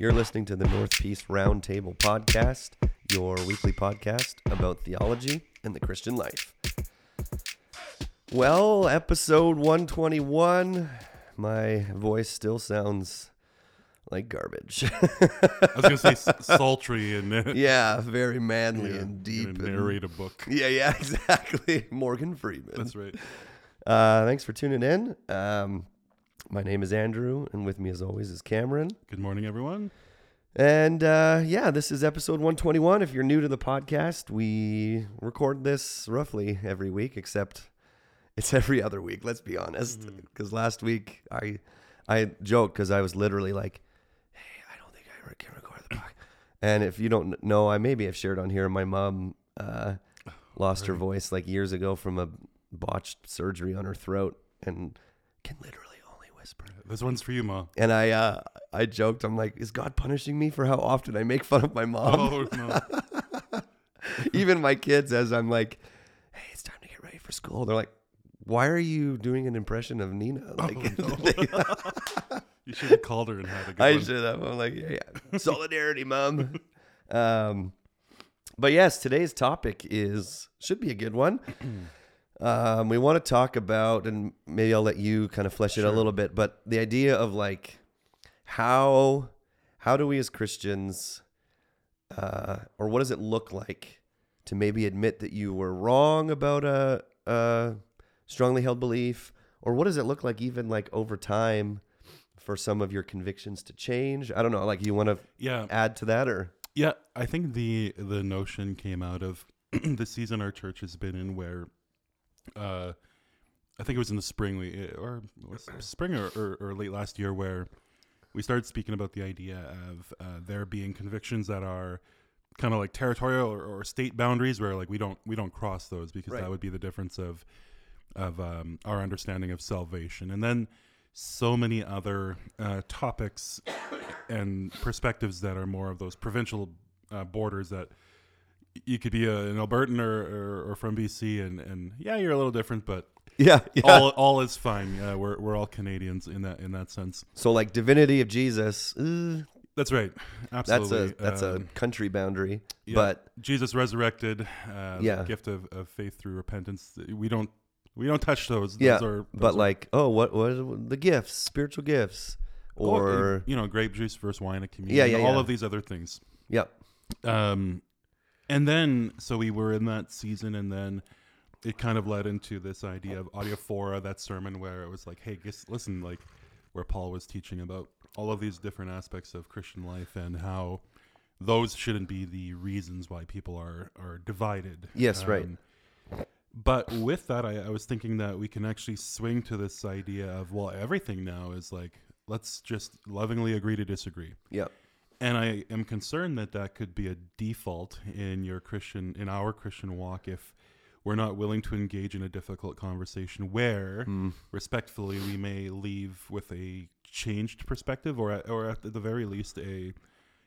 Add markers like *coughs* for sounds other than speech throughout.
You're listening to the North Peace Roundtable Podcast, your weekly podcast about theology and the Christian life. Well, episode 121. My voice still sounds like garbage. I was gonna say *laughs* sultry and uh, yeah, very manly yeah, and deep. and- narrate a book. yeah, yeah, *laughs* exactly. Morgan Freeman. That's right. Uh, thanks for tuning in. Um, my name is Andrew, and with me, as always, is Cameron. Good morning, everyone. And uh, yeah, this is episode 121. If you're new to the podcast, we record this roughly every week, except it's every other week. Let's be honest, because last week I I joked because I was literally like, "Hey, I don't think I re- can record the podcast." And if you don't know, I maybe have shared on here. My mom uh, lost her voice like years ago from a botched surgery on her throat, and can literally whisper. This one's for you, Ma. And I uh, I joked, I'm like, is God punishing me for how often I make fun of my mom? Oh no. *laughs* Even my kids, as I'm like, hey, it's time to get ready for school. They're like, why are you doing an impression of Nina? Like, *laughs* *laughs* You should have called her and had a good I one. should have. I'm like, yeah, yeah. solidarity, mom. um, but yes, today's topic is should be a good one. *clears throat* Um, we want to talk about, and maybe I'll let you kind of flesh it out a little bit, but the idea of like how how do we as Christians, uh, or what does it look like to maybe admit that you were wrong about a, a strongly held belief, or what does it look like even like over time for some of your convictions to change? I don't know. Like, you want to Yeah, add to that, or yeah. I think the the notion came out of *clears throat* the season our church has been in, where, uh, I think it was in the spring, we or was spring or, or, or late last year, where we started speaking about the idea of uh, there being convictions that are kind of like territorial or, or state boundaries, where like we don't we don't cross those because Right. that would be the difference of of um, our understanding of salvation, and then so many other uh, topics and perspectives that are more of those provincial uh, borders that you could be a, an Albertan or, or, or from BC, and, and yeah, you're a little different, but yeah, yeah. all all is fine. Uh, we're we're all Canadians in that in that sense. so like divinity of Jesus. uh, That's right. Absolutely. that's a that's a Um, country boundary, yeah. but Jesus resurrected. Uh, Yeah. Gift of, of faith through repentance. We don't we don't touch those. Yeah, Those are, but are- like, oh, what what the gifts, spiritual gifts, Oh, or you know grape juice versus wine at communion. Yeah, yeah, all yeah. of these other things. Yep. Um, and then so we were in that season, and then it kind of led into this idea of adiaphora, that sermon where it was like, hey, guess, listen, like where Paul was teaching about all of these different aspects of Christian life and how those shouldn't be the reasons why people are are divided. Yes, right. Um, But with that, I, I was thinking that we can actually swing to this idea of well, everything now is like let's just lovingly agree to disagree. yeah, And I am concerned that that could be a default in your Christian, in our Christian walk, if we're not willing to engage in a difficult conversation where, Mm. respectfully, we may leave with a changed perspective, or at, or at the very least, a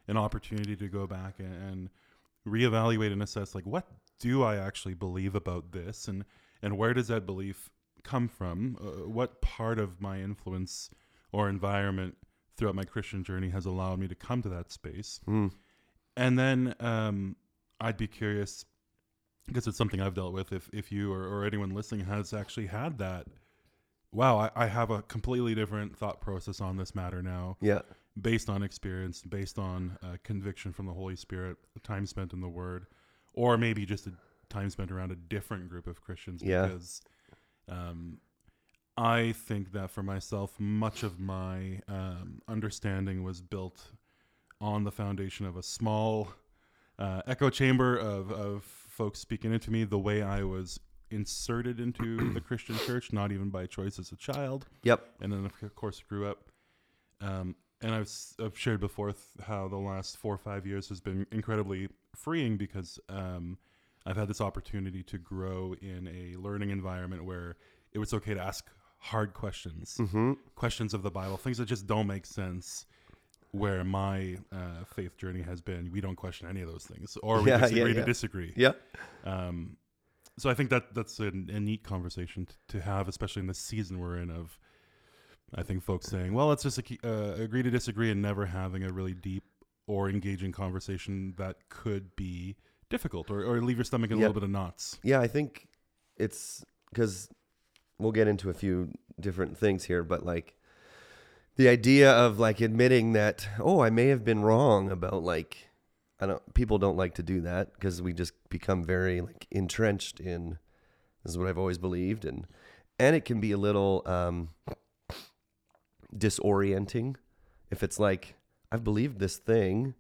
an opportunity to go back and, and reevaluate and assess, like, what do I actually believe about this, and and where does that belief come from? Uh, what part of my influence or environment throughout my Christian journey has allowed me to come to that space. Mm. And then um, I'd be curious because it's something I've dealt with. If if you or, or anyone listening has actually had that, wow, I, I have a completely different thought process on this matter now, yeah, based on experience, based on uh, conviction from the Holy Spirit, time spent in the Word, or maybe just a time spent around a different group of Christians. Yeah. Because um, I think that for myself, much of my um, understanding was built on the foundation of a small uh, echo chamber of, of folks speaking into me the way I was inserted into the *clears throat* Christian church, not even by choice as a child yep, and then of course grew up. Um, and I've, I've shared before th- how the last four or five years has been incredibly freeing because um, I've had this opportunity to grow in a learning environment where it was okay to ask hard questions, mm-hmm. questions of the Bible, things that just don't make sense. Where my uh, faith journey has been, we don't question any of those things, or we Yeah, just yeah, agree yeah. to disagree. yeah, Um, so I think that that's a, a neat conversation t- to have, especially in the season we're in of I think folks saying, "Well, let's just uh, agree to disagree," and never having a really deep or engaging conversation that could be difficult or, or leave your stomach in a little bit of knots. Yeah, I think it's because we'll get into a few different things here, but like the idea of like admitting that, oh, I may have been wrong about like, I don't, people don't like to do that because we just become very like entrenched in this is what I've always believed. And, and it can be a little um, disorienting if it's like, I've believed this thing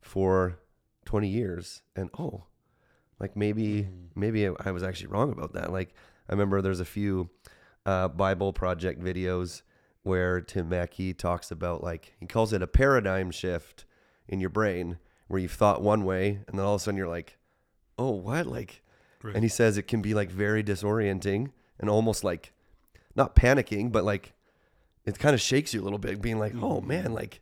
for 20 years and oh, like maybe maybe I was actually wrong about that. Like I remember there's a few uh, Bible Project videos where Tim Mackie talks about like he calls it a paradigm shift in your brain where you've thought one way and then all of a sudden you're like, oh what like, Right. and he says it can be like very disorienting and almost like not panicking but like it kind of shakes you a little bit being like oh Mhm. man like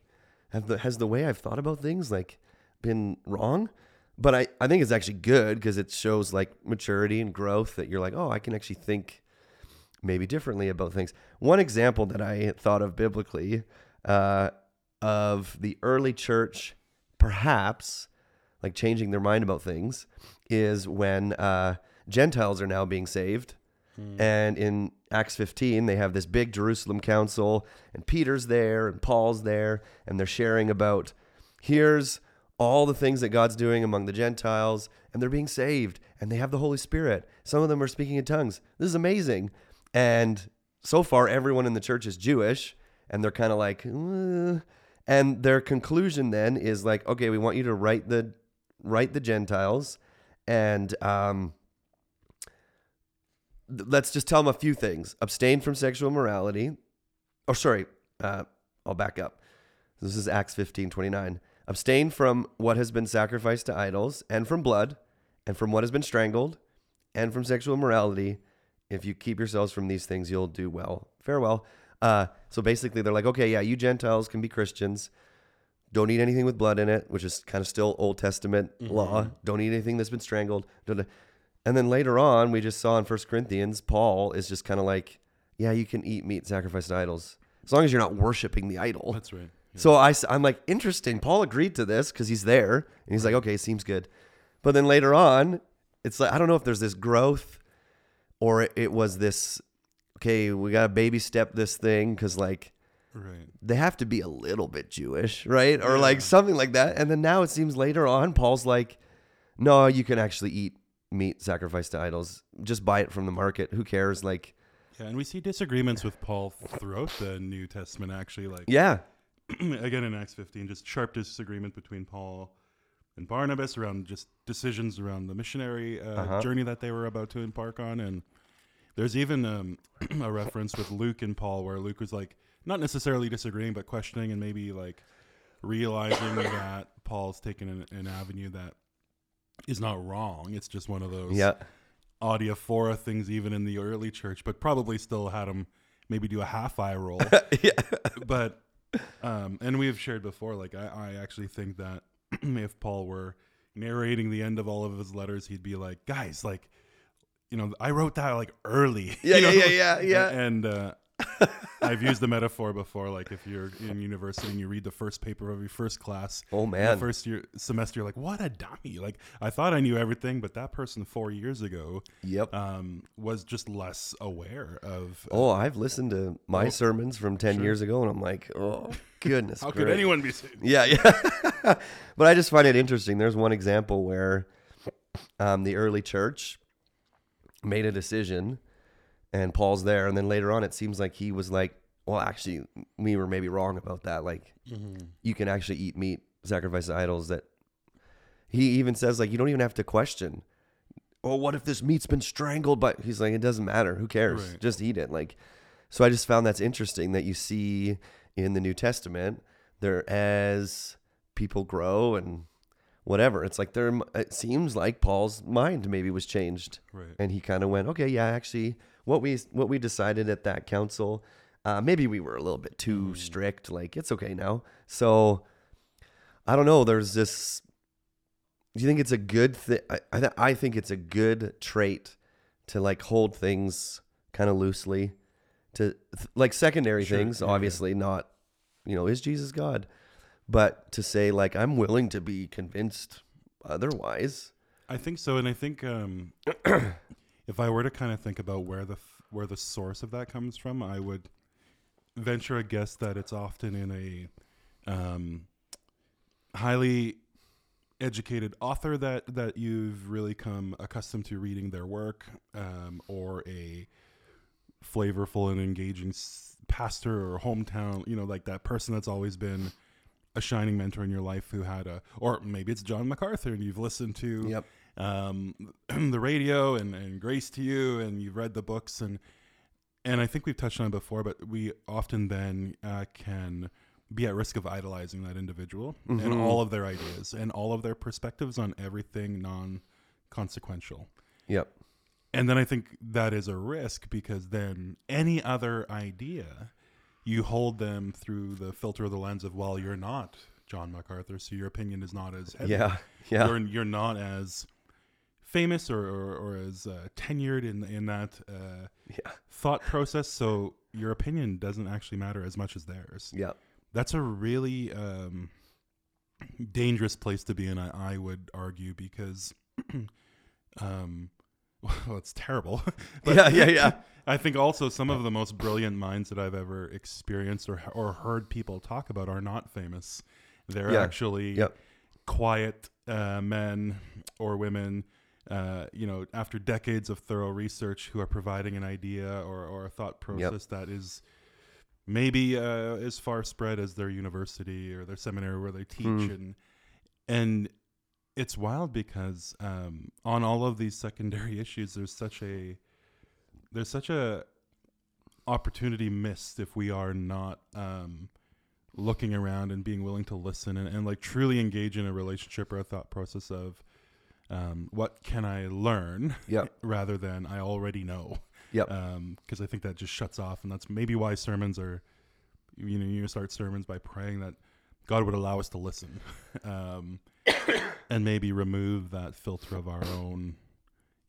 have the has the way I've thought about things like been wrong but I, I think it's actually good because it shows like maturity and growth that you're like, oh, I can actually think maybe differently about things. One example that I thought of biblically uh, of the early church, perhaps like changing their mind about things, is when uh, Gentiles are now being saved. And in Acts 15, they have this big Jerusalem council, and Peter's there, and Paul's there, and they're sharing about here's all the things that God's doing among the Gentiles, and they're being saved, and they have the Holy Spirit. Some of them are speaking in tongues. This is amazing. And so far, everyone in the church is Jewish, and they're kind of like, "Uh," and their conclusion then is like, okay, we want you to write the write the Gentiles, and um, th- let's just tell them a few things: abstain from sexual immorality. Oh, sorry, uh, I'll back up. This is Acts fifteen twenty nine. Abstain from what has been sacrificed to idols, and from blood, and from what has been strangled, and from sexual immorality. If you keep yourselves from these things, you'll do well. Farewell. Uh, so basically, they're like, okay, yeah, you Gentiles can be Christians. Don't eat anything with blood in it, which is kind of still Old Testament law. Don't eat anything that's been strangled. And then later on, we just saw in First Corinthians, Paul is just kind of like, yeah, you can eat meat sacrificed to idols as long as you're not worshiping the idol. That's right. So I, am like, interesting. Paul agreed to this because he's there. And he's like, okay, seems good. But then later on, it's like, I don't know if there's this growth or it, it was this, okay, we got to baby step this thing because, like, right. they have to be a little bit Jewish, right? Or like something like that. And then now it seems later on, Paul's like, no, you can actually eat meat sacrificed to idols. Just buy it from the market. Who cares? Like, Yeah, and we see disagreements with Paul throughout the New Testament. Actually, like yeah, *clears throat* again in Acts 15, just sharp disagreement between Paul and Barnabas around just decisions around the missionary uh, Uh-huh. journey that they were about to embark on. And there's even um, *clears throat* a reference with Luke and Paul where Luke was like, not necessarily disagreeing, but questioning and maybe like realizing *coughs* that Paul's taken an, an avenue that is not wrong. It's just one of those yeah, adiaphora things, even in the early church, but probably still had him maybe do a half eye roll. *laughs* yeah, but um, and we have shared before. Like I, I actually think that *clears throat* if Paul were narrating the end of all of his letters, he'd be like, "Guys, like, you know, I wrote that like early." *laughs* Yeah, you yeah, yeah, yeah, yeah. And uh, *laughs* I've used the metaphor before. Like if you're in university and you read the first paper of your first class, Oh man, first year semester, you're like, "What a dummy!" Like I thought I knew everything, but that person four years ago yep. um, was just less aware of. uh, Oh, I've listened to my Oh, sermons from 10 sure. years ago and I'm like, oh, goodness. *laughs* how could anyone be saved? Yeah, yeah. *laughs* but I just find it interesting. There's one example where um, the early church made a decision and Paul's there. And then later on, it seems like he was like, well, actually, we were maybe wrong about that. Like, mm-hmm. you can actually eat meat sacrifice to idols that he even says, like, you don't even have to question. Oh, what if this meat's been strangled? But he's like, it doesn't matter. Who cares? Right. Just eat it. Like, so I just found that's interesting that you see in the New Testament there as people grow and whatever. It's like there. It seems like Paul's mind maybe was changed, Right. and he kind of went, okay, yeah, actually, what we what we decided at that council, uh, maybe we were a little bit too Mm. strict. Like it's okay now. So I don't know. There's this. Do you think it's a good thing? I, I, th- I think it's a good trait to like hold things kind of loosely to th- like secondary Sure, things, yeah, yeah. obviously not, you know, is Jesus God? But to say like I'm willing to be convinced otherwise. I think so, and I think um, *clears throat* if I were to kind of think about where the f- where the source of that comes from, I would venture a guess that it's often in a um, highly educated author that that you've really come accustomed to reading their work, um, or a flavorful and engaging s- pastor or hometown, you know, like that person that's always been a shining mentor in your life who had a, or maybe it's John MacArthur and you've listened to Yep. um, *clears throat* the radio and, and Grace to You, and you've read the books, and and I think we've touched on it before, but we often then uh, can be at risk of idolizing that individual and Mhm. all of their ideas and all of their perspectives on everything non-consequential. Yep. And then I think that is a risk because then any other idea, you hold them through the filter of the lens of, well, you're not John MacArthur, so your opinion is not as heavy Yeah. Yeah. you're you're not as famous or or, or as uh, tenured in in that uh, Yeah. thought process. So your opinion doesn't actually matter as much as theirs. Yeah. That's a really um, dangerous place to be in. I, I would argue because, *clears throat* um, *laughs* well, it's terrible. *laughs* But Yeah. Yeah. Yeah. *laughs* I think also some of the most brilliant minds that I've ever experienced or or heard people talk about are not famous. They're Yeah. actually Yep. quiet uh, men or women, uh, you know, after decades of thorough research, who are providing an idea or, or a thought process that is maybe uh, as far spread as their university or their seminary where they teach, Hmm. and and it's wild because um, on all of these secondary *laughs* issues, there's such a there's such a opportunity missed if we are not um, looking around and being willing to listen and, and like truly engage in a relationship or a thought process of um, what can I learn *laughs* Yep. rather than I already know. Yep. Because I think that just shuts off, and that's maybe why sermons are. You know, you start sermons by praying that God would allow us to listen, *laughs* um, and maybe remove that filter of our own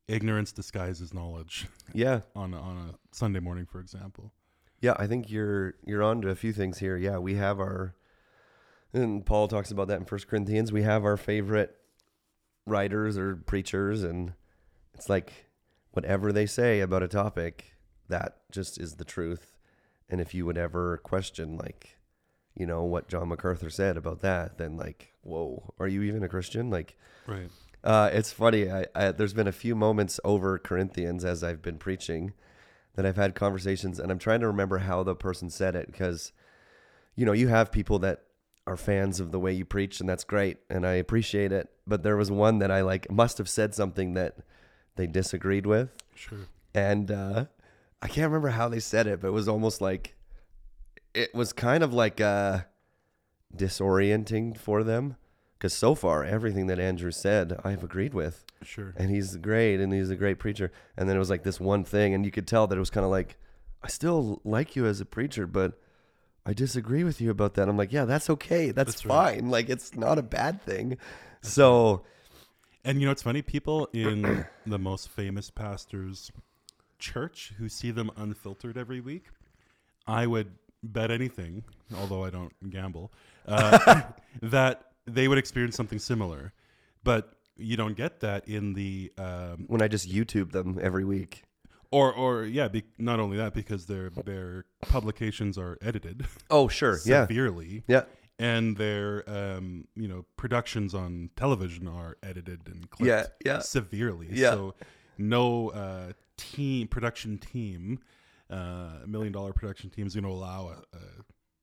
ignorance disguises knowledge Yeah. on a, on a Sunday morning, for example. Yeah, I think you're you're on to a few things here. Yeah, we have our and Paul talks about that in First Corinthians. We have our favorite writers or preachers and it's like whatever they say about a topic, that just is the truth. And if you would ever question like, you know, what John MacArthur said about that, then like, whoa, are you even a Christian? Like Right. uh, it's funny. I, I, there's been a few moments over Corinthians as I've been preaching that I've had conversations, and I'm trying to remember how the person said it because, you know, you have people that are fans of the way you preach, and that's great, and I appreciate it. But there was one that I like must have said something that they disagreed with, Sure. and uh, I can't remember how they said it, but it was almost like it was kind of like uh, disorienting for them because so far everything that Andrew said I've agreed with, Sure. and he's great, and he's a great preacher. And then it was like this one thing, and you could tell that it was kind of like I still like you as a preacher, but I disagree with you about that. I'm like, yeah, that's okay, that's, That's right. fine, like it's not a bad thing. So And you know, it's funny. People in *clears throat* the most famous pastors' church who see them unfiltered every week, I would bet anything, although I don't gamble, uh, *laughs* that they would experience something similar. But you don't get that in the, um, when I just YouTube them every week, or or yeah, be, not only that because their their publications are edited oh sure, yeah, severely, yeah, and their um, you know productions on television are edited and clipped yeah, yeah, severely. Yeah. So no uh, team production team, uh, million dollar production team is going to allow a, a,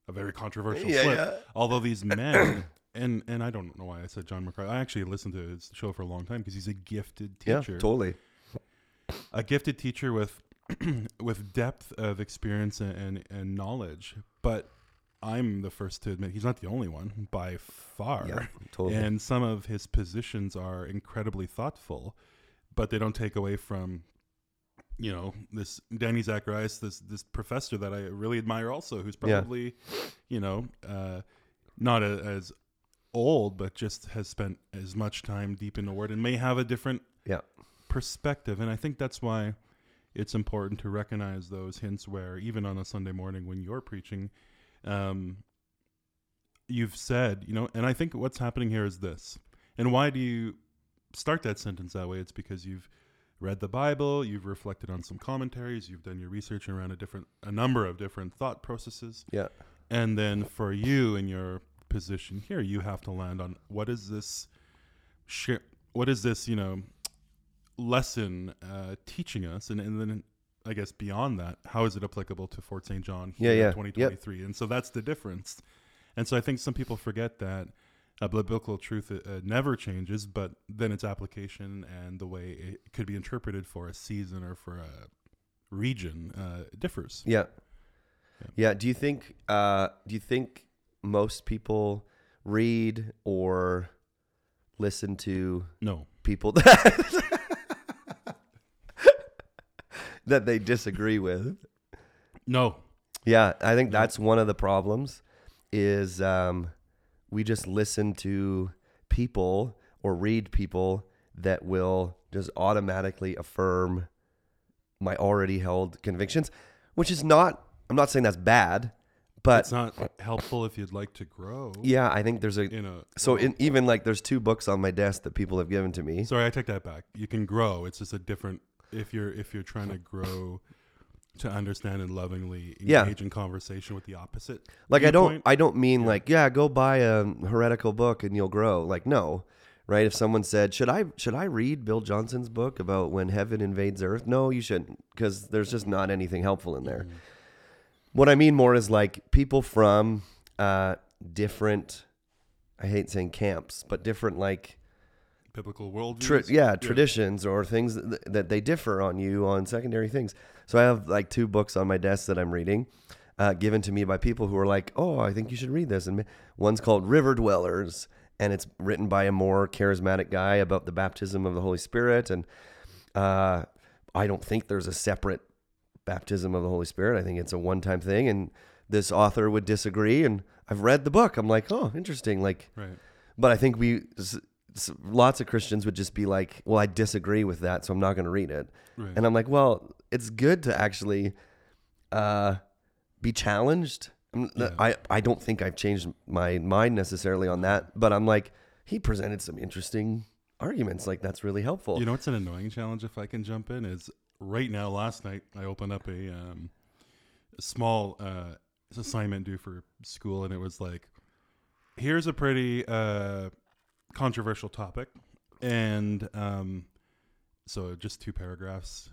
a very controversial yeah, flip. yeah. Although these men. *coughs* And, and I don't know why I said John MacArthur. I actually listened to his show for a long time because he's a gifted teacher. Yeah, totally. a gifted teacher with *coughs* with depth of experience and, and, and knowledge. But I'm the first to admit he's not the only one by far. Yeah, totally. And some of his positions are incredibly thoughtful, but they don't take away from, you know, this Danny Zacharias, this this professor that I really admire also, who's Yeah. probably, you know, uh, not a, as old, but just has spent as much time deep in the word and may have a different Yeah. perspective. And I think that's why it's important to recognize those hints where even on a Sunday morning when you're preaching, um, you've said, you know, and I think what's happening here is this. And why do you start that sentence that way? It's because you've read the Bible, you've reflected on some commentaries, you've done your research around a different a number of different thought processes. Yeah. And then for you in your position here, you have to land on what is this share what is this, you know, lesson uh, teaching us and, and then I guess beyond that, how is it applicable to Fort St. John Yeah, here yeah. in 2023? And so that's the difference. And so I think some people forget that a biblical truth uh, never changes, but then its application and the way it could be interpreted for a season or for a region uh, differs. Yeah. Yeah. Yeah. Do you think uh do you think most people read or listen to No. people *laughs* that *laughs* that they disagree with? No. Yeah, I think that's one of the problems is um we just listen to people or read people that will just automatically affirm my already held convictions, which is not I'm not saying that's bad, but it's not helpful if you'd like to grow yeah, I think there's a in a so in, even like there's two books on my desk that people have given to me. Sorry, I take that back. You can grow. It's just a different if you're if you're trying to grow to understand and lovingly Yeah. engage in conversation with the opposite. Like I don't. I don't mean Yeah. like yeah, go buy a heretical book and you'll grow. Like no. Right? If someone said, "Should I should I read Bill Johnson's book about when heaven invades earth?" No, you shouldn't because there's just not anything helpful in there. Mm. What I mean more is like people from uh different I hate saying camps, but different like biblical worldviews. Tra- yeah, traditions or things that, that they differ on you on secondary things. So I have like two books on my desk that I'm reading, uh, given to me by people who are like, "Oh, I think you should read this." And one's called River Dwellers, and it's written by a more charismatic guy about the baptism of the Holy Spirit. And uh, I don't think there's a separate baptism of the Holy Spirit. I think it's a one-time thing. And this author would disagree. And I've read the book. I'm like, "Oh, interesting." Like. Right. But I think we lots of Christians would just be like, "Well, I disagree with that, so I'm not going to read it." Right. And I'm like, "Well, it's good to actually uh, be challenged." Yeah. I I don't think I've changed my mind necessarily on that, but I'm like, he presented some interesting arguments. Like that's really helpful. You know what's an annoying challenge if I can jump in is right now last night I opened up a um a small uh assignment due for school and it was like here's a pretty uh controversial topic and um so just two paragraphs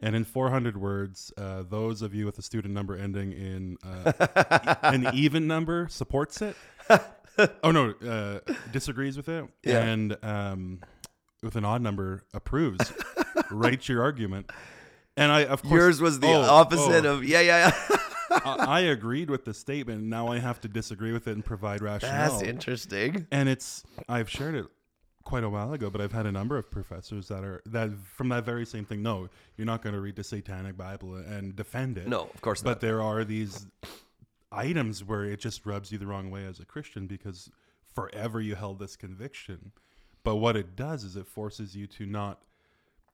and in 400 words uh, those of you with a student number ending in uh, an *laughs* even number supports it oh no uh, disagrees with it Yeah. and um, with an odd number approves *laughs* writes your argument and i of course Yours was the oh, opposite oh. of yeah, yeah, yeah. *laughs* I, I agreed with the statement now i have to disagree with it and provide rationale That's interesting. and it's i've shared it quite a while ago but i've had a number of professors that are that from that very same thing no you're not going to read the satanic bible and defend it No, of course but not. But there are these items where it just rubs you the wrong way as a christian because forever you held this conviction but what it does is it forces you to not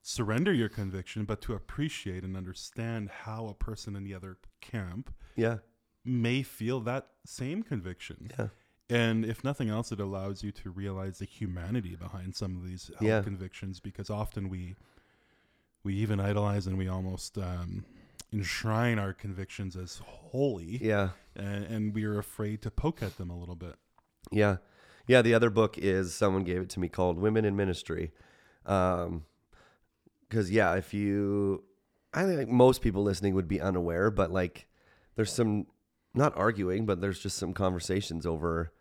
surrender your conviction but to appreciate and understand how a person in the other camp Yeah, may feel that same conviction yeah, and if nothing else, it allows you to realize the humanity behind some of these Yeah. convictions because often we we even idolize and we almost um, enshrine our convictions as holy, yeah. and, and we are afraid to poke at them a little bit. Yeah. Yeah. The other book is someone gave it to me called Women in Ministry. Um, cause yeah, if you, I think most people listening would be unaware, but like there's some, not arguing, but there's just some conversations over,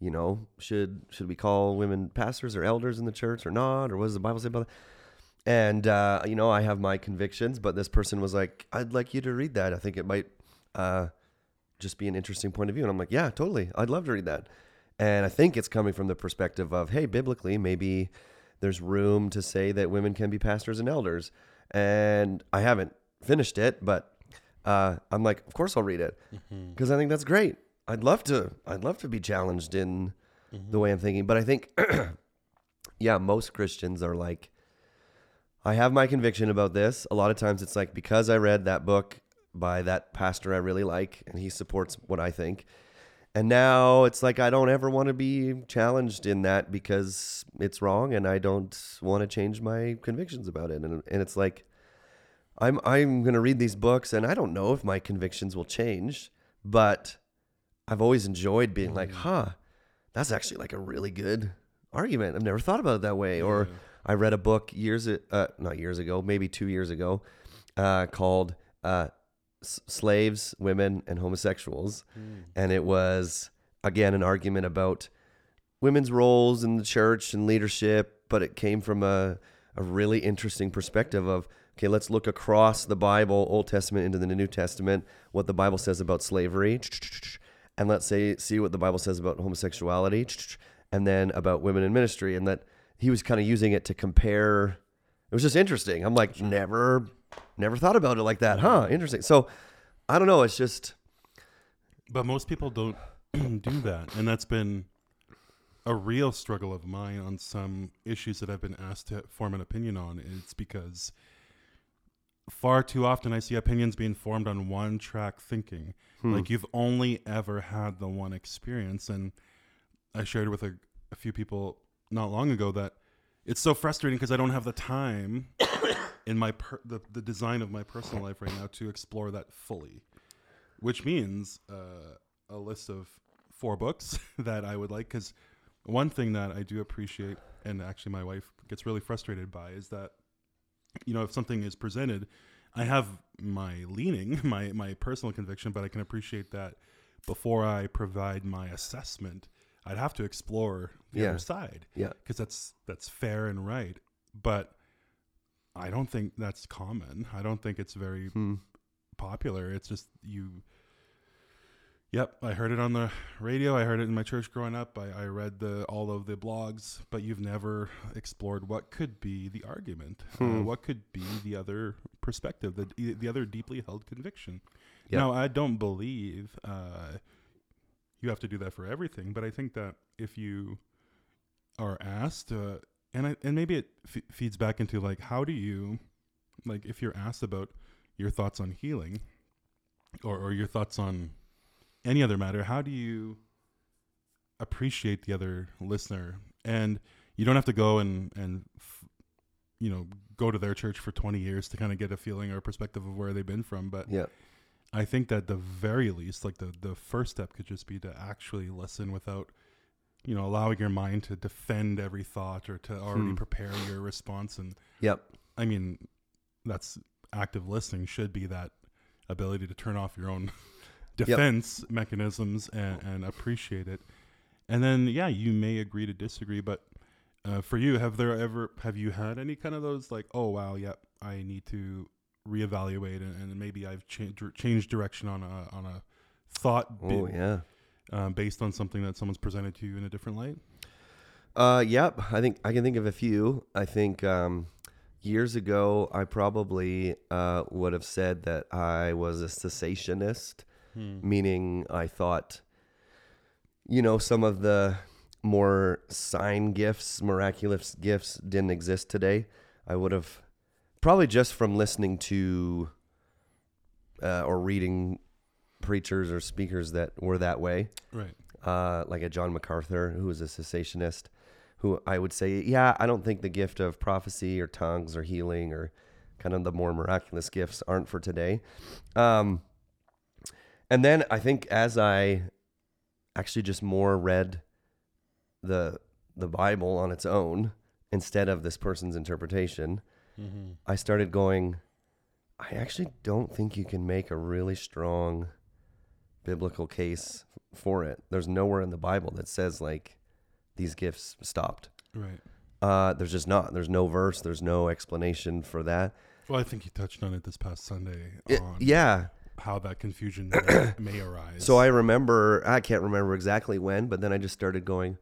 you know, should, should we call women pastors or elders in the church or not? Or what does the Bible say about that? And, uh, you know, I have my convictions, but this person was like, I'd like you to read that. I think it might, uh, just be an interesting point of view. And I'm like, yeah, totally. I'd love to read that. And I think it's coming from the perspective of, hey, biblically, maybe there's room to say that women can be pastors and elders. And I haven't finished it, but uh, I'm like, of course I'll read it because I think that's great. I'd love to. I'd love to be challenged in the way I'm thinking. But I think, *clears throat* yeah, most Christians are like, I have my conviction about this. A lot of times it's like because I read that book by that pastor I really like and he supports what I think. And now it's like I don't ever want to be challenged in that because it's wrong and I don't want to change my convictions about it. And and it's like I'm I'm going to read these books and I don't know if my convictions will change, but I've always enjoyed being like, "Huh, that's actually like a really good argument. I've never thought about it that way." Or Yeah. I read a book years, uh, not years ago, maybe two years ago, uh, called uh, S- "Slaves, Women, and Homosexuals," hmm. and it was again an argument about women's roles in the church and leadership, but it came from a a really interesting perspective of okay, let's look across the Bible, Old Testament into the New Testament, what the Bible says about slavery, and let's say see what the Bible says about homosexuality, and then about women in ministry, and that he was kind of using it to compare. It was just interesting. I'm like, never, never thought about it like that, huh? Interesting. So, I don't know. It's just But most people don't *clears throat* do that, and that's been a real struggle of mine on some issues that I've been asked to form an opinion on. It's because far too often I see opinions being formed on one track thinking. Hmm. Like you've only ever had the one experience, and I shared with a, a few people not long ago that it's so frustrating because I don't have the time *coughs* in my per- the, the design of my personal life right now to explore that fully which means uh, a list of four books *laughs* that I would like. Because one thing that I do appreciate, and actually my wife gets really frustrated by, is that you know if something is presented, I have my leaning, *laughs* my my personal conviction, but I can appreciate that before I provide my assessment, I'd have to explore the Yeah. other side yeah, because that's that's fair and right. But I don't think that's common. I don't think it's very Hmm. popular. It's just you. Yep, I heard it on the radio. I heard it in my church growing up. I, I read the all of the blogs, but you've never explored what could be the argument, uh, Hmm. what could be the other perspective, the the other deeply held conviction. Yep. Now, I don't believe uh, you have to do that for everything, but I think that if you are asked, uh, and I, and maybe it f- feeds back into like how do you, like if you're asked about your thoughts on healing, or or your thoughts on any other matter, how do you appreciate the other listener? And you don't have to go and and f- you know go to their church for 20 years to kind of get a feeling or a perspective of where they've been from, but yeah, I think that the very least, like the the first step, could just be to actually listen without, you know, allowing your mind to defend every thought or to already Hmm. prepare your response. And yep, I mean, that's active listening should be that ability to turn off your own *laughs* defense mechanisms and, and appreciate it. And then, yeah, you may agree to disagree, but uh, for you, have there ever have you had any kind of those like, oh wow, yep, I need to reevaluate and, and maybe I've changed changed direction on a on a thought oh yeah. Um, based on something that someone's presented to you in a different light. Uh, yep. I think I can think of a few. I think um, years ago, I probably uh, would have said that I was a cessationist, meaning I thought, you know, some of the more sign gifts, miraculous gifts didn't exist today. I would have probably just from listening to uh, or reading preachers or speakers that were that way Right. uh, like a John MacArthur, who was a cessationist, who I would say, yeah, I don't think the gift of prophecy or tongues or healing or kind of the more miraculous gifts aren't for today. Um, and then I think as I actually just more read the the Bible on its own instead of this person's interpretation, Mm-hmm. I started going, I actually don't think you can make a really strong biblical case for it. There's nowhere in the Bible that says like these gifts stopped. Right. Uh, there's just not. There's no verse. There's no explanation for that. Well, I think you touched on it this past Sunday It- on yeah. how that confusion may, *coughs* may arise. So I remember. I can't remember exactly when, but then I just started going,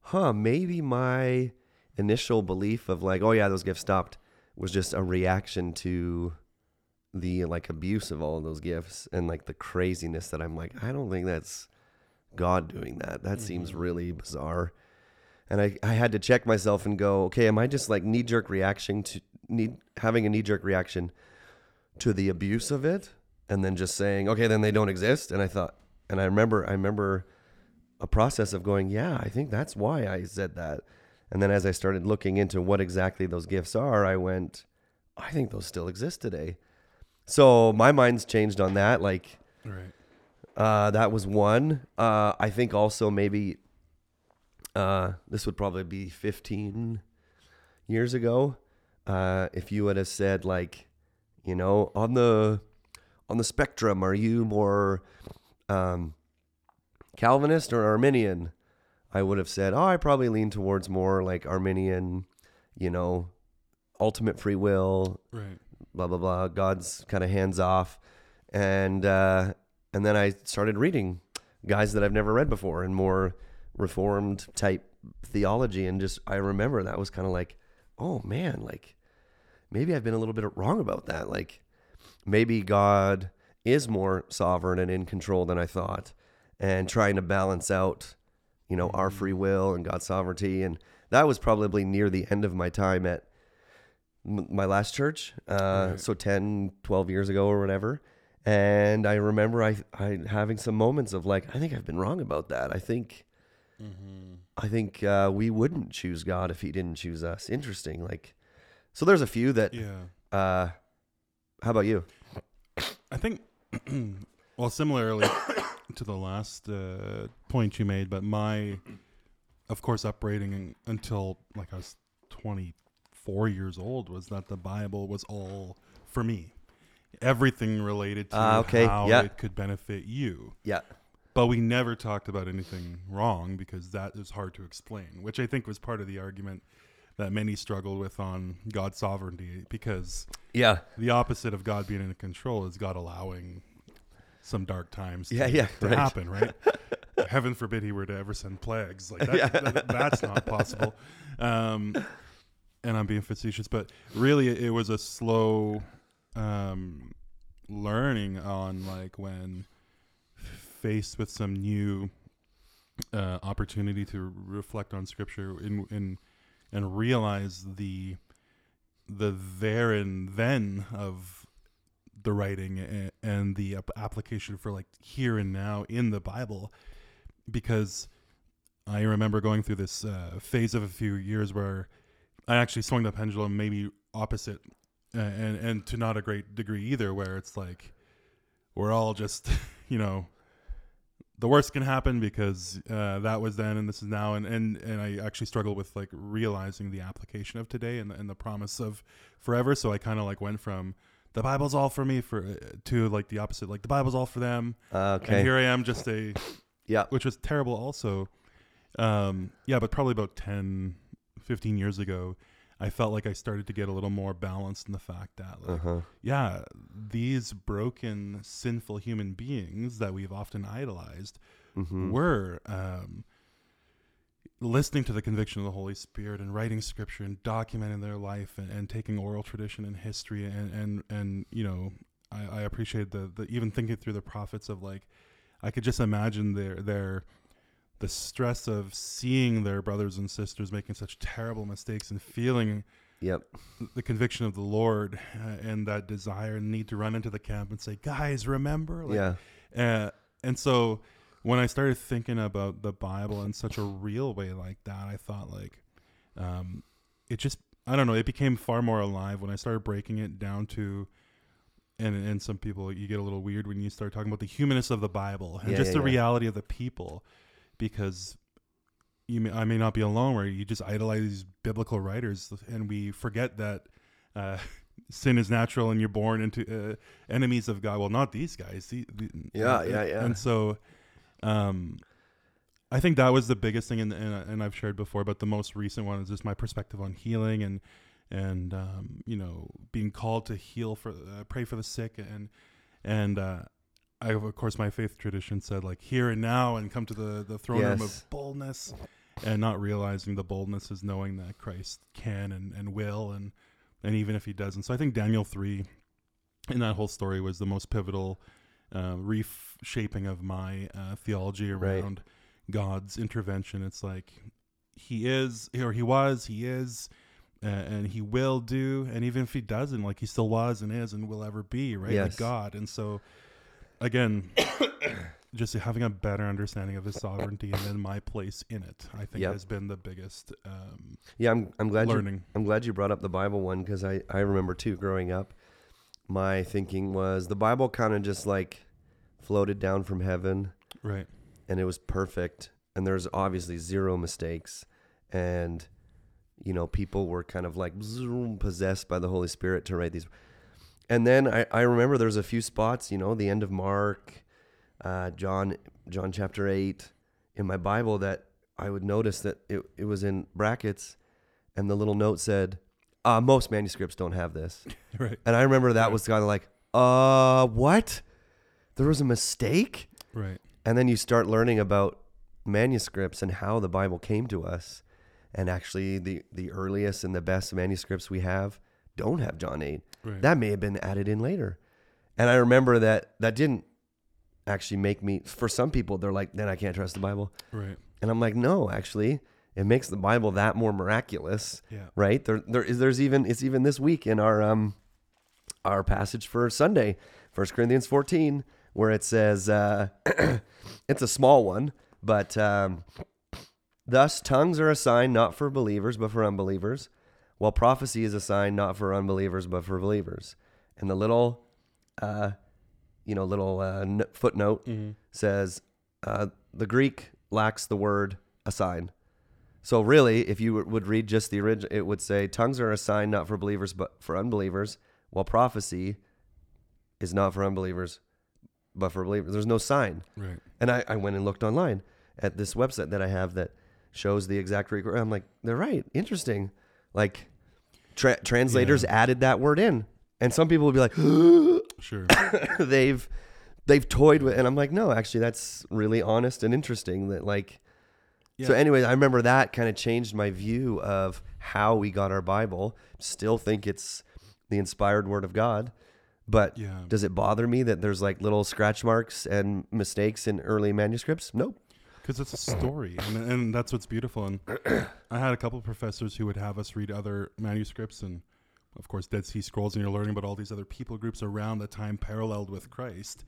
huh? Maybe my initial belief of like, oh yeah, those gifts stopped, was just a reaction to the like abuse of all of those gifts and like the craziness that I'm like, I don't think that's God doing that. That seems Mhm. really bizarre. And I, I had to check myself and go, okay, am I just like knee jerk reaction to need having a knee jerk reaction to the abuse of it, and then just saying, okay, then they don't exist. And I thought, and I remember, I remember a process of going, yeah, I think that's why I said that. And then as I started looking into what exactly those gifts are, I went, I think those still exist today. So my mind's changed on that. Like, Right. uh, that was one. Uh, I think also maybe uh, this would probably be 15 years ago. Uh, if you would have said like, you know, on the on the spectrum, are you more um, Calvinist or Arminian? I would have said, oh, I probably lean towards more like Arminian, you know, ultimate free will, Right. Blah blah blah. God's kind of hands off, and uh, and then I started reading guys that I've never read before and more reformed type theology, and just I remember that was kind of like, oh man, like maybe I've been a little bit wrong about that. Like maybe God is more sovereign and in control than I thought, and trying to balance out, you know, our free will and God's sovereignty, and that was probably near the end of my time at my last church uh, Right. so 10 12 years ago or whatever and i remember I, I having some moments of like i think i've been wrong about that i think Mm-hmm. i think uh, we wouldn't choose god if he didn't choose us interesting like so there's a few that Yeah. uh how about you I think, *clears throat* well, similarly *coughs* to the last uh, point you made, but my, of course, upbringing until like I was 24 years old was that the Bible was all for me. Everything related to Ah, okay, how yeah. it could benefit you. yeah But we never talked about anything wrong because that is hard to explain, which I think was part of the argument that many struggled with on God's sovereignty because yeah the opposite of God being in control is God allowing some dark times to, Yeah, yeah, to right. happen, right? *laughs* Heaven forbid he were to ever send plagues. Like that, Yeah. that- that's not possible. Um, and I'm being facetious, but really it, was a slow um, learning on like when faced with some new uh, opportunity to reflect on scripture in, in and realize the the there and then of the writing and, and the ap- application for like here and now in the Bible, because I remember going through this uh, phase of a few years where I actually swung the pendulum maybe opposite, and and to not a great degree either, where it's like we're all just *laughs* you know the worst can happen because uh, that was then and this is now. And, and and I actually struggle with like realizing the application of today and the, and the promise of forever. So I kind of like went from the Bible's all for me for uh, to like the opposite like the Bible's all for them. Uh, okay. and here I am just a yeah. which was terrible also. Um yeah but probably about 10 15 years ago I felt like I started to get a little more balanced in the fact that like uh-huh. yeah, these broken, sinful human beings that we've often idolized hmm were um, listening to the conviction of the Holy Spirit and writing scripture and documenting their life and, and taking oral tradition and history and and and you know I, I appreciate the the even thinking through the prophets of like I could just imagine their their the stress of seeing their brothers and sisters making such terrible mistakes and feeling yep the conviction of the Lord uh, and that desire and need to run into the camp and say, guys, remember? Like, yeah Uh, and so when I started thinking about the Bible in such a real way like that, I thought like, um, it just, I don't know, it became far more alive when I started breaking it down to, and, and some people, you get a little weird when you start talking about the humanness of the Bible and Yeah, just yeah, the yeah. reality of the people, because you may, I may not be alone where you just idolize these biblical writers and we forget that uh, *laughs* sin is natural and you're born into uh, enemies of God. Well, not these guys. The, the, Yeah, uh, yeah, yeah. And so, um, I think that was the biggest thing, and, and, and I've shared before. But the most recent one is just my perspective on healing and and um, you know being called to heal for uh, pray for the sick and and uh, I of course my faith tradition said like here and now and come to the the throne room of boldness and not realizing the boldness is knowing that Christ can and, and will and and even if he doesn't so I think Daniel 3 in that whole story was the most pivotal uh, reshaping of my uh, theology Right. around God's intervention it's like he is or he was he is a- and he will do and even if he doesn't like he still was and is and will ever be right Yes. like god and so again *coughs* just having a better understanding of his sovereignty and then my place in it i think Yep. has been the biggest um, Yeah, I'm I'm glad you I'm glad you brought up the Bible one because I, I remember too growing up, my thinking was the Bible kind of just like floated down from heaven right and it was perfect and there's obviously zero mistakes and you know people were kind of like zoom, possessed by the Holy Spirit to write these. And then I, I remember there's a few spots, you know, the end of Mark, uh, John John chapter eight in my Bible that I would notice that it, it was in brackets and the little note said, uh, most manuscripts don't have this. *laughs* right And I remember that was kind of like, uh, what? There was a mistake? right And then you start learning about manuscripts and how the Bible came to us. And actually, the, the earliest and the best manuscripts we have don't have John 8. right That may have been added in later. And I remember that that didn't actually make me, for some people, they're like, then I can't trust the Bible. right And I'm like, no, actually, it makes the Bible that more miraculous yeah right there there is there's even it's even this week in our um our passage for sunday 1 corinthians 14 where it says uh *clears throat* it's a small one but um thus tongues are a sign not for believers but for unbelievers while prophecy is a sign not for unbelievers but for believers and the little uh you know little uh, n- footnote mm-hmm. says uh, the Greek lacks the word a sign. So really, if you would read just the original, it would say tongues are a sign not for believers but for unbelievers, while prophecy is not for unbelievers but for believers. There's no sign. right And I, I went and looked online at this website that I have that shows the exact Greek. I'm like, they're right. Interesting. Like tra- translators added that word in. And some people would be like, *gasps* sure *laughs* they've they've toyed with and I'm like, no, actually that's really honest and interesting that like so Yeah. anyway, I remember that kind of changed my view of how we got our Bible. Still think it's the inspired word of God. But yeah does it bother me that there's like little scratch marks and mistakes in early manuscripts? Nope. Because it's a story and, and that's what's beautiful and i had a couple of professors who would have us read other manuscripts and of course dead sea scrolls and you're learning about all these other people groups around the time paralleled with christ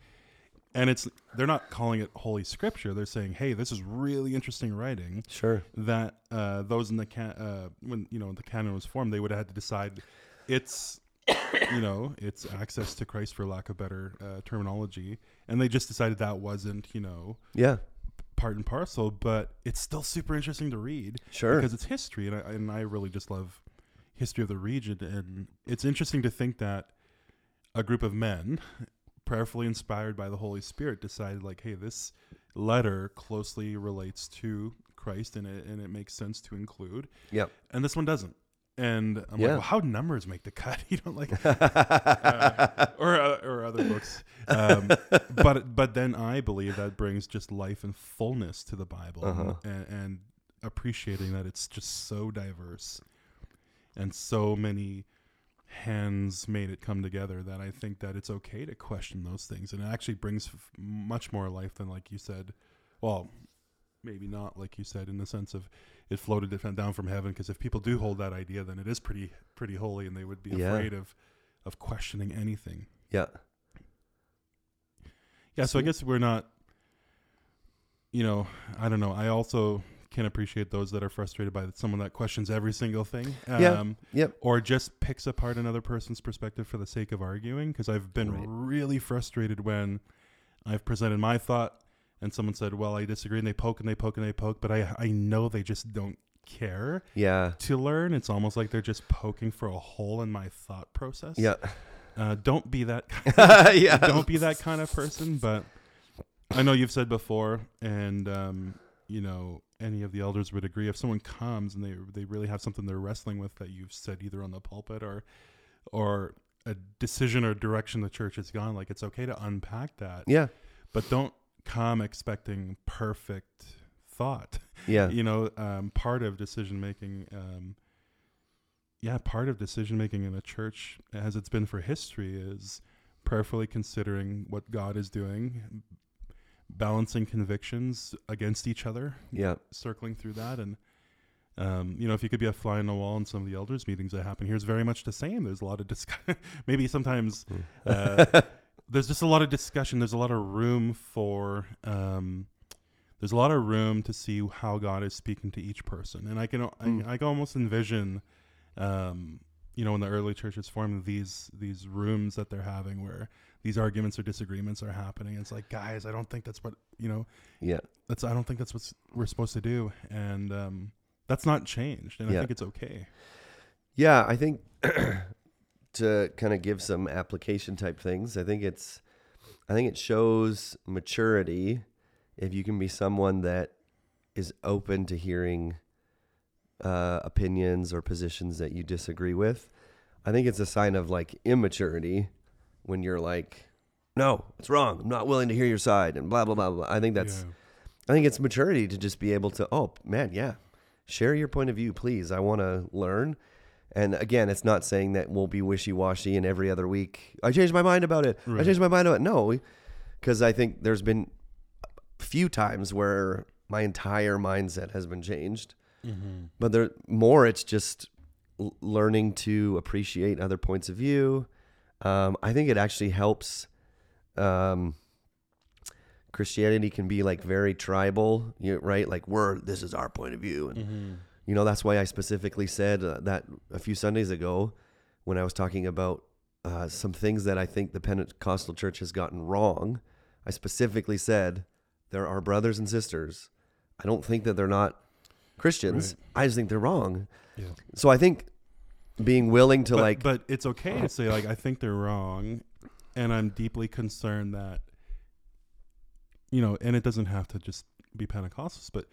and it's they're not calling it holy scripture they're saying hey this is really interesting writing Sure. that uh, those in the can uh, when you know the canon was formed they would have had to decide it's you know it's access to christ for lack of better uh, terminology and they just decided that wasn't you know Yeah. Part and parcel, but it's still super interesting to read Sure. because it's history, and I, and I really just love history of the region, and it's interesting to think that a group of men, prayerfully inspired by the Holy Spirit, decided like, hey, this letter closely relates to Christ, and it and it makes sense to include, Yep. and this one doesn't. And I'm Yeah. like, well, how numbers make the cut? *laughs* You don't like, *laughs* uh, or uh, or other books. Um, but but then I believe that brings just life and fullness to the Bible, Uh-huh. and, and appreciating that it's just so diverse, and so many hands made it come together that I think that it's okay to question those things, and it actually brings f- much more life than like you said. Well, maybe not like you said in the sense of it floated down from heaven because if people do hold that idea then it is pretty pretty holy and they would be Yeah. afraid of of questioning anything yeah. yeah so i guess we're not you know i don't know i also can appreciate those that are frustrated by someone that questions every single thing Yeah. um, Yep. or just picks apart another person's perspective for the sake of arguing because i've been Right. really frustrated when i've presented my thought and someone said well i disagree and they poke and they poke and they poke but i i know they just don't care Yeah. to learn it's almost like they're just poking for a hole in my thought process Yeah. uh, don't be that *laughs* yeah. don't be that kind of person but i know you've said before and um, you know any of the elders would agree if someone comes and they they really have something they're wrestling with that you've said either on the pulpit or or a decision or direction the church has gone like it's okay to unpack that Yeah. but don't come expecting perfect thought Yeah. you know um, part of decision making um, yeah part of decision making in a church as it's been for history is prayerfully considering what god is doing balancing convictions against each other Yeah. circling through that and Um, you know, if you could be a fly on the wall in some of the elders meetings that happen here, it's very much the same. There's a lot of discussion. *laughs* Maybe sometimes uh, *laughs* there's just a lot of discussion. There's a lot of room for. Um, there's a lot of room to see how God is speaking to each person, and I can Mm. I, I can almost envision, um, you know, when the early churches formed these these rooms that they're having where these arguments or disagreements are happening. It's like, guys, I don't think that's what you know. Yeah. That's I don't think that's what we're supposed to do, and um, that's not changed, and Yeah. I think it's okay. Yeah, I think *clears throat* to kind of give some application type things, I think it's I think it shows maturity if you can be someone that is open to hearing uh, opinions or positions that you disagree with. I think it's a sign of like immaturity when you're like, no, it's wrong. I'm not willing to hear your side and blah blah blah blah. I think that's Yeah. I think it's maturity to just be able to, oh man, yeah, share your point of view, please. I want to learn. And again, it's not saying that we'll be wishy washy and every other week. I changed my mind about it. I Right. changed my mind about it. No, because I think there's been a few times where my entire mindset has been changed. Mm-hmm. But there more, it's just learning to appreciate other points of view. Um, I think it actually helps. Um, Christianity can be like very tribal, you right? Like we're this is our point of view, and Mm-hmm. You know that's why I specifically said uh, that a few Sundays ago when I was talking about uh, some things that I think the Pentecostal church has gotten wrong. I specifically said there are brothers and sisters. I don't think that they're not Christians. I just think they're wrong. Yeah. So I think being willing to but, like but it's okay to say like I think they're wrong, and I'm deeply concerned that you know, and it doesn't have to just be Pentecostals, but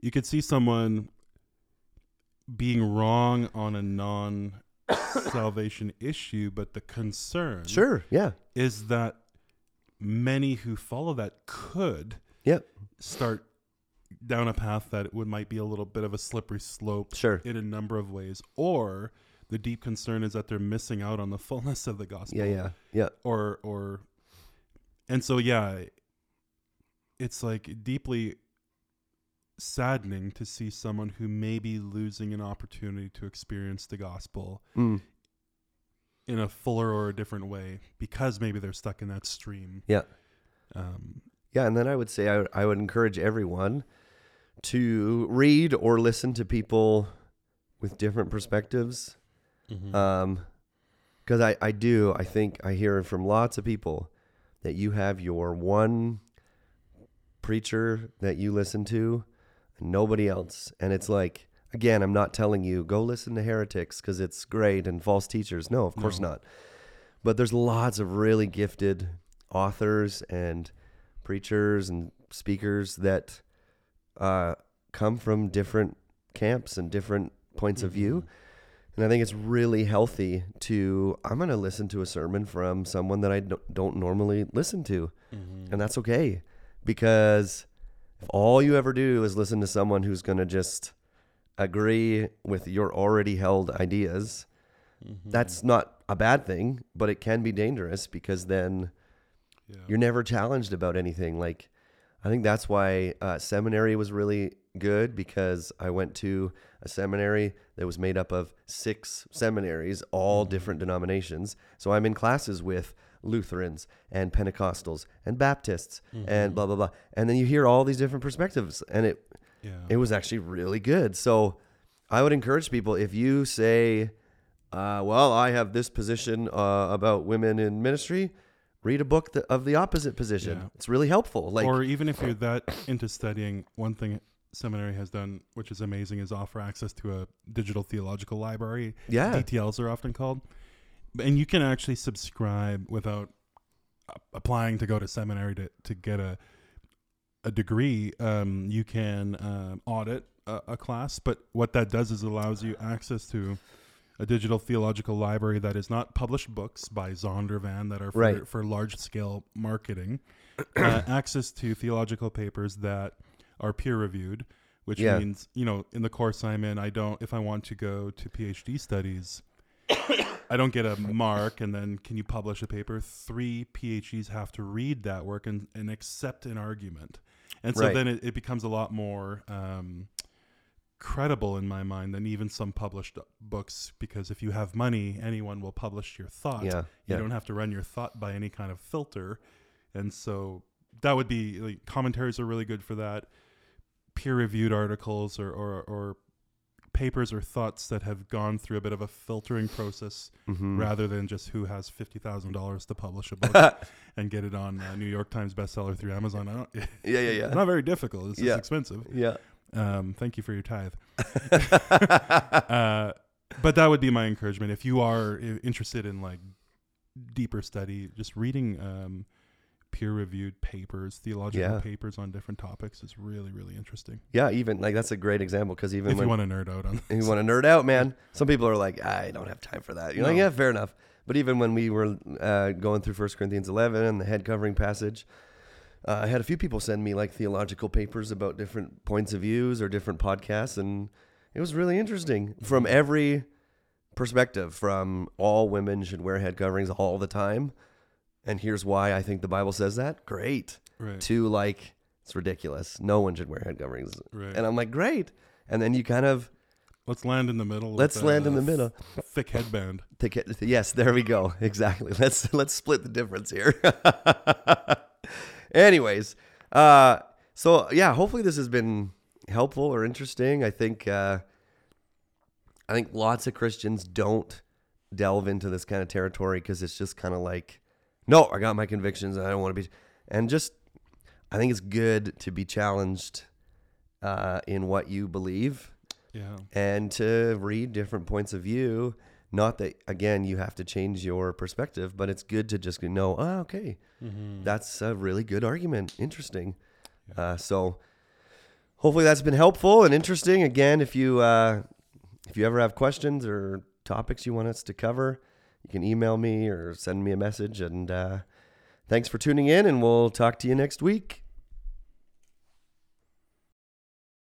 you could see someone being wrong on a non salvation *coughs* issue, but the concern sure, yeah, is that many who follow that could Yep. start down a path that would might be a little bit of a slippery slope sure, in a number of ways or the deep concern is that they're missing out on the fullness of the gospel. Yeah, yeah, yeah, or or and so yeah it's like deeply saddening to see someone who may be losing an opportunity to experience the gospel mm, in a fuller or a different way because maybe they're stuck in that stream Yeah. um yeah. And then I would say I, I would encourage everyone to read or listen to people with different perspectives. mhm. Um, because I, I do, I think I hear from lots of people that you have your one preacher that you listen to nobody else. And it's like, again, I'm not telling you go listen to heretics because it's great and false teachers. No, of course No. not. But there's lots of really gifted authors and preachers and speakers that uh, come from different camps and different points of view. Mhm. And I think it's really healthy to, I'm going to listen to a sermon from someone that I don't- don't normally listen to. Mhm. And that's okay. Because if all you ever do is listen to someone who's going to just agree with your already held ideas, Mhm. that's not a bad thing, but it can be dangerous because then yeah. you're never challenged about anything. Like, I think that's why uh, seminary was really good because I went to a seminary that was made up of six seminaries, all Mhm. different denominations. So I'm in classes with Lutherans and Pentecostals and Baptists and Mhm. blah blah blah. And then you hear all these different perspectives, and it yeah it was actually really good. So I would encourage people if you say, uh, "Well, I have this position uh, about women in ministry," read a book that, of the opposite position. Yeah. It's really helpful. Like, or even if you're that into studying, one thing seminary has done, which is amazing, is offer access to a digital theological library. yeah, DTLs are often called, and you can actually subscribe without applying to go to seminary to, to get a a degree. Um, you can um, audit a, a class, but what that does is allows you access to a digital theological library that is not published books by Zondervan that are for, Right. for large scale marketing. *clears throat* uh, access to theological papers that are peer reviewed, which Yeah. means you know in the course I'm in, I don't if I want to go to PhD studies. I don't get a mark, and then can you publish a paper? Three PhDs have to read that work and, and accept an argument, and so Right. then it, it becomes a lot more um, credible in my mind than even some published books because if you have money, anyone will publish your thought. Yeah, You yeah. don't have to run your thought by any kind of filter. And so that would be like commentaries are really good for that. Peer reviewed articles or, or, or papers or thoughts that have gone through a bit of a filtering process Mhm. rather than just who has $50,000 to publish a book *laughs* and get it on uh, New York Times bestseller through Amazon. I don't, yeah, yeah, yeah. It's *laughs* not very difficult. It's Yeah. just expensive. yeah. Um, thank you for your tithe. *laughs* uh, but that would be my encouragement. If you are interested in like deeper study, just reading um, peer-reviewed papers, theological Yeah. papers on different topics is really, really interesting. yeah, even like that's a great example because even if when you want to nerd out on, *laughs* you want to nerd out, man, some people are like, I don't have time for that. You're like, No. yeah, fair enough. But even when we were uh, going through 1 Corinthians 11 and the head covering passage, uh, I had a few people send me like theological papers about different points of views or different podcasts, and it was really interesting from every perspective. From all women should wear head coverings all the time, and here's why I think the Bible says that. Great. right, To like, it's ridiculous. No one should wear head coverings, right. and I'm like, great. And then you kind of let's land in the middle. let's land in the middle. *laughs* Thick headband. To get, yes, there we go. *laughs* Exactly. *laughs* Let's let's split the difference here. Anyways, uh, so yeah, hopefully this has been helpful or interesting. I think uh, I think lots of Christians don't delve into this kind of territory because it's just kind of like, no, I got my convictions and I don't want to be, and just I think it's good to be challenged uh, in what you believe Yeah. and to read different points of view. Not that again you have to change your perspective, but it's good to just know, oh, okay, Mm-hmm. that's a really good argument. Interesting. Uh, so hopefully that's been helpful and interesting. Again, if you uh, if you ever have questions or topics you want us to cover, you can email me or send me a message. And uh, thanks for tuning in, and we'll talk to you next week.